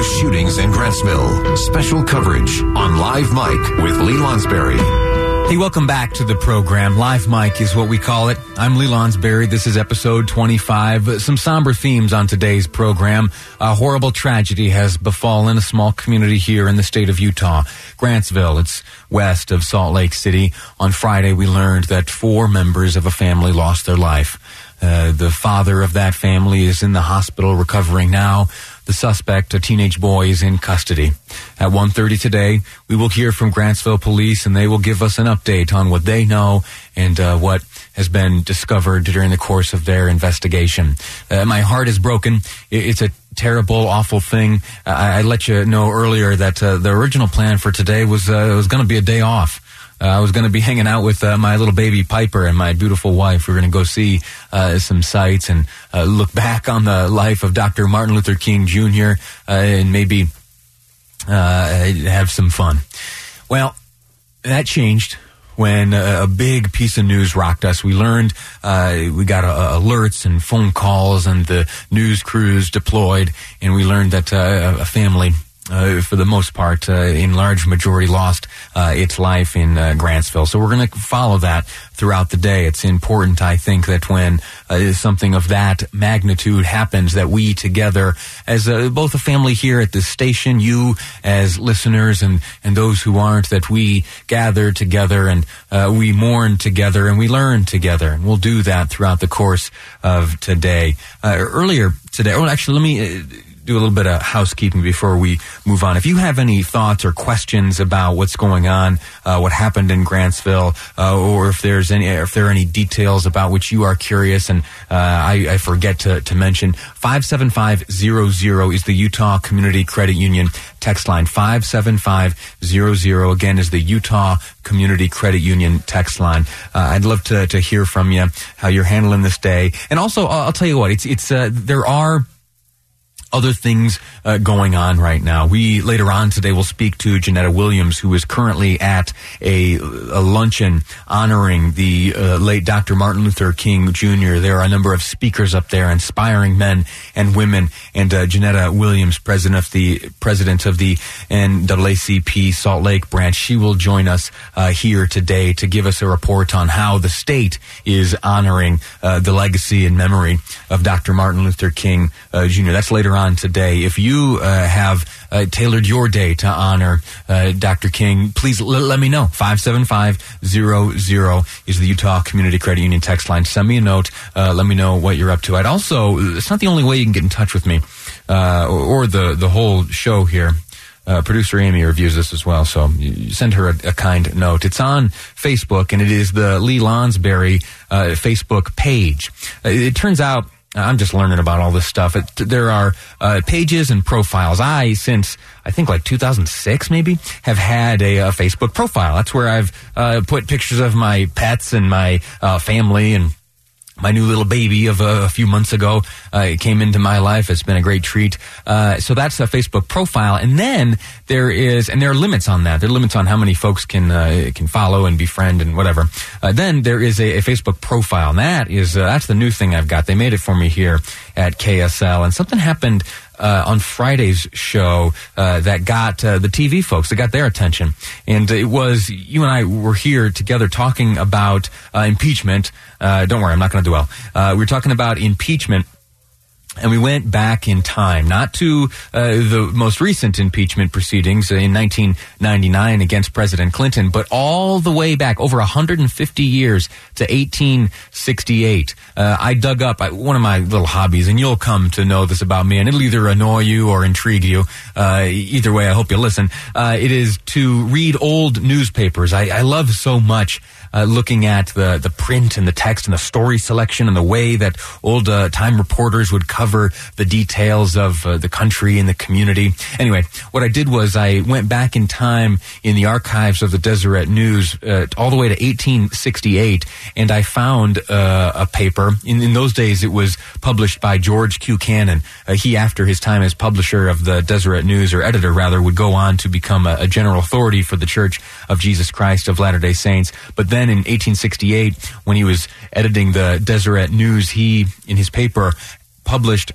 The shootings in Grantsville. Special coverage on Live Mike with Lee Lonsberry. Hey, welcome back to the program. Live Mike is what we call it. I'm Lee Lonsberry. This is episode 25. Some somber themes on today's program. A horrible tragedy has befallen a small community here in the state of Utah, Grantsville. It's west of Salt Lake City. On Friday, we learned that four members of a family lost their life. Uh, the father of that family is in the hospital recovering now. The suspect, a teenage boy, is in custody. At 1.30 today, we will hear from Grantsville police and they will give us an update on what they know and uh, what has been discovered during the course of their investigation. Uh, my heart is broken. It's a terrible, awful thing. I, I let you know earlier that uh, the original plan for today was uh, was going to be a day off. Uh, I was going to be hanging out with uh, my little baby Piper and my beautiful wife. We are going to go see uh, some sights and uh, look back on the life of Dr. Martin Luther King Jr. Uh, and maybe uh, have some fun. Well, that changed when a big piece of news rocked us. We learned we got alerts and phone calls, and the news crews deployed, and we learned that a family uh, for the most part, uh, in large majority, lost uh, its life in uh, Grantsville. So we're going to follow that throughout the day. It's important, I think, that when uh, something of that magnitude happens, that we together, as uh, both a family here at this station, you as listeners, and and those who aren't, that we gather together and we mourn together and we learn together, and we'll do that throughout the course of today. earlier today, well, actually, let me do a little bit of housekeeping before we move on. If you have any thoughts or questions about what's going on, uh, what happened in Grantsville, uh, or if there's any, if there are any details about which you are curious, and uh, I, I, forget to, to mention, five seven five zero zero is the Utah Community Credit Union text line. Five seven five zero zero again is the Utah Community Credit Union text line. Uh, I'd love to to hear from you how you're handling this day, and also I'll tell you what it's it's uh, there are other things uh, going on right now. We later on today will speak to Jeanetta Williams, who is currently at a, a luncheon honoring the uh, late Dr. Martin Luther King Jr. There are a number of speakers up there, inspiring men and women. And uh, Jeanetta Williams, president of the president of the NAACP Salt Lake branch, she will join us uh, here today to give us a report on how the state is honoring uh, the legacy and memory of Dr. Martin Luther King uh, Jr. That's later on on today. If you uh, have uh, tailored your day to honor uh, Dr. King, please l- let me know. 57500 is the Utah Community Credit Union text line. Send me a note. Uh, let me know what you're up to. I'd also, it's not the only way you can get in touch with me uh, or, the, the whole show here. Uh, producer Amy reviews this as well, so send her a, a, kind note. It's on Facebook, and it is the Lee Lonsberry uh, Facebook page. Uh, it turns out I'm just learning about all this stuff. It, there are uh, pages and profiles. I, since I think like 2006 maybe, have had a, a Facebook profile. That's where I've uh, put pictures of my pets and my uh, family and my new little baby of a, a few months ago uh, came into my life. It's been a great treat. Uh, so that's a Facebook profile, and then there is, and there are limits on that. There are limits on how many folks can uh, can follow and befriend and whatever. Uh, then there is a, a, Facebook profile, and that is uh, that's the new thing I've got. They made it for me here at KSL, and something happened uh, on Friday's show uh, that got uh, the TV folks, that got their attention. And it was, you and I were here together talking about uh, impeachment. Uh, don't worry, I'm not going to dwell. Uh, we were talking about impeachment and we went back in time, not to uh, the most recent impeachment proceedings in 1999 against President Clinton, but all the way back over 150 years to 1868. Uh, I dug up I, one of my little hobbies, and you'll come to know this about me, and it'll either annoy you or intrigue you. Uh, either way, I hope you listen. Uh, it is to read old newspapers. I, I love so much uh, looking at the, the print and the text and the story selection and the way that old uh, time reporters would cover the details of uh, the country and the community. Anyway, what I did was I went back in time in the archives of the Deseret News uh, all the way to 1868, and I found uh, a paper. In, in, those days, it was published by George Q. Cannon. Uh, he, after his time as publisher of the Deseret News, or editor rather, would go on to become a, a general authority for the Church of Jesus Christ of Latter day Saints. But then in 1868, when he was editing the Deseret News, he, in his paper, published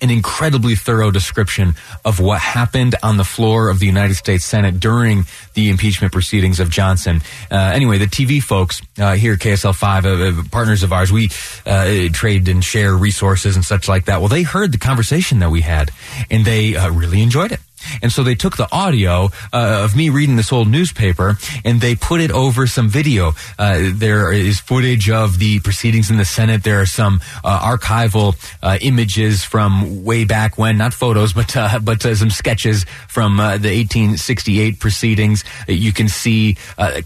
an incredibly thorough description of what happened on the floor of the United States Senate during the impeachment proceedings of Johnson. Uh, anyway, the TV folks uh, here at KSL 5, uh, uh, partners of ours, we uh, trade and share resources and such like that. Well, they heard the conversation that we had and they uh, really enjoyed it. And so they took the audio uh, of me reading this old newspaper and they put it over some video. Uh, there is footage of the proceedings in the Senate. There are some uh, archival uh, images from way back when, not photos, but uh, but uh, some sketches from the 1868 proceedings. You can see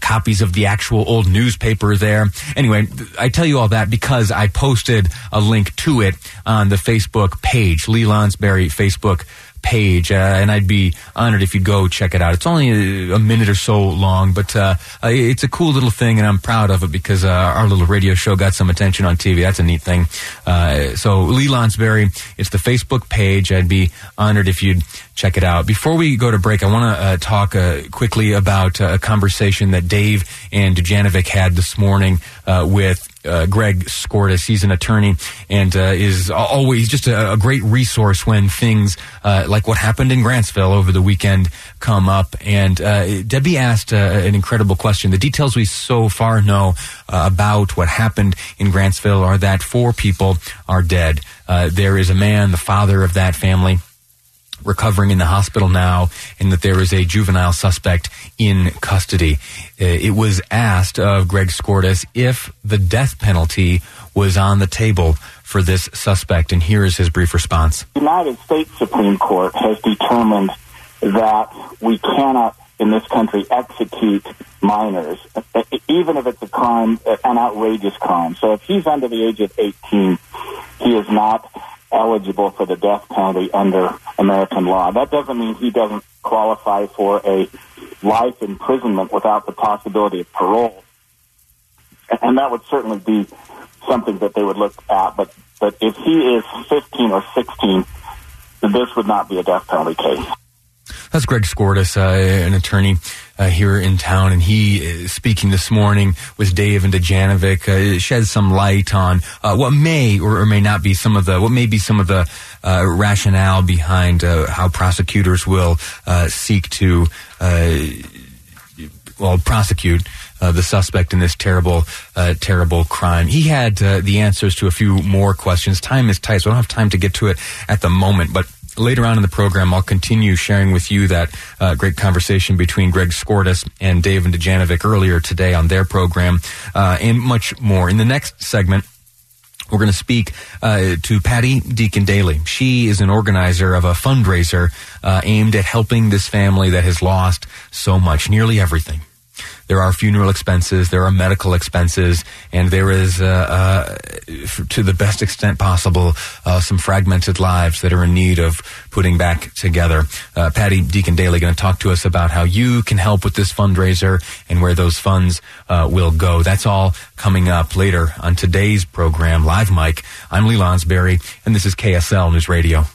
copies of the actual old newspaper there. Anyway, I tell you all that because I posted a link to it on the Facebook page, Lee Lonsberry Facebook page, uh, and I'd be honored if you'd go check it out. It's only a, a minute or so long, but uh, it's a cool little thing, and I'm proud of it because uh, our little radio show got some attention on TV. That's a neat thing. Uh, so Lee Lonsberry, it's the Facebook page. I'd be honored if you'd check it out. Before we go to break, I want to uh, talk quickly about a conversation that Dave and Dujanovic had this morning with uh, Greg Skordas. He's an attorney and uh, is always just a, a, great resource when things uh, like what happened in Grantsville over the weekend come up. And uh, Debbie asked uh, an incredible question. The details we so far know uh, about what happened in Grantsville are that four people are dead. there is a man, the father of that family recovering in the hospital now and that there is a juvenile suspect in custody. Uh, it was asked of Greg Skordas if the death penalty was on the table for this suspect, and here is his brief response. The United States Supreme Court has determined that we cannot in this country execute minors, even if it's a crime, an outrageous crime. So if he's under the age of 18, he is not eligible for the death penalty under American law. That doesn't mean he doesn't qualify for a life imprisonment without the possibility of parole. And that would certainly be something that they would look at. But, but if he is 15 or 16, this would not be a death penalty case. That's Greg Skordas, uh, an attorney uh, here in town, and he speaking this morning with Dave and Dujanovic uh, sheds some light on what may or, may not be some of the what may be some of the rationale behind how prosecutors will seek to well prosecute. Uh, the suspect in this terrible, uh, terrible crime. He had uh, the answers to a few more questions. Time is tight, so I don't have time to get to it at the moment. But later on in the program, I'll continue sharing with you that uh, great conversation between Greg Skordas and Dave and Dujanovic earlier today on their program, uh, and much more. In the next segment, we're going to speak uh, to Patty Deacon Daly. She is an organizer of a fundraiser uh, aimed at helping this family that has lost so much, nearly everything. There are funeral expenses, there are medical expenses, and there is, uh, uh, to the best extent possible, uh, some fragmented lives that are in need of putting back together. Uh, Patty Deacon Daly going to talk to us about how you can help with this fundraiser and where those funds uh, will go. That's all coming up later on today's program, Live Mike. I'm Lee Lonsberry, and this is KSL News Radio.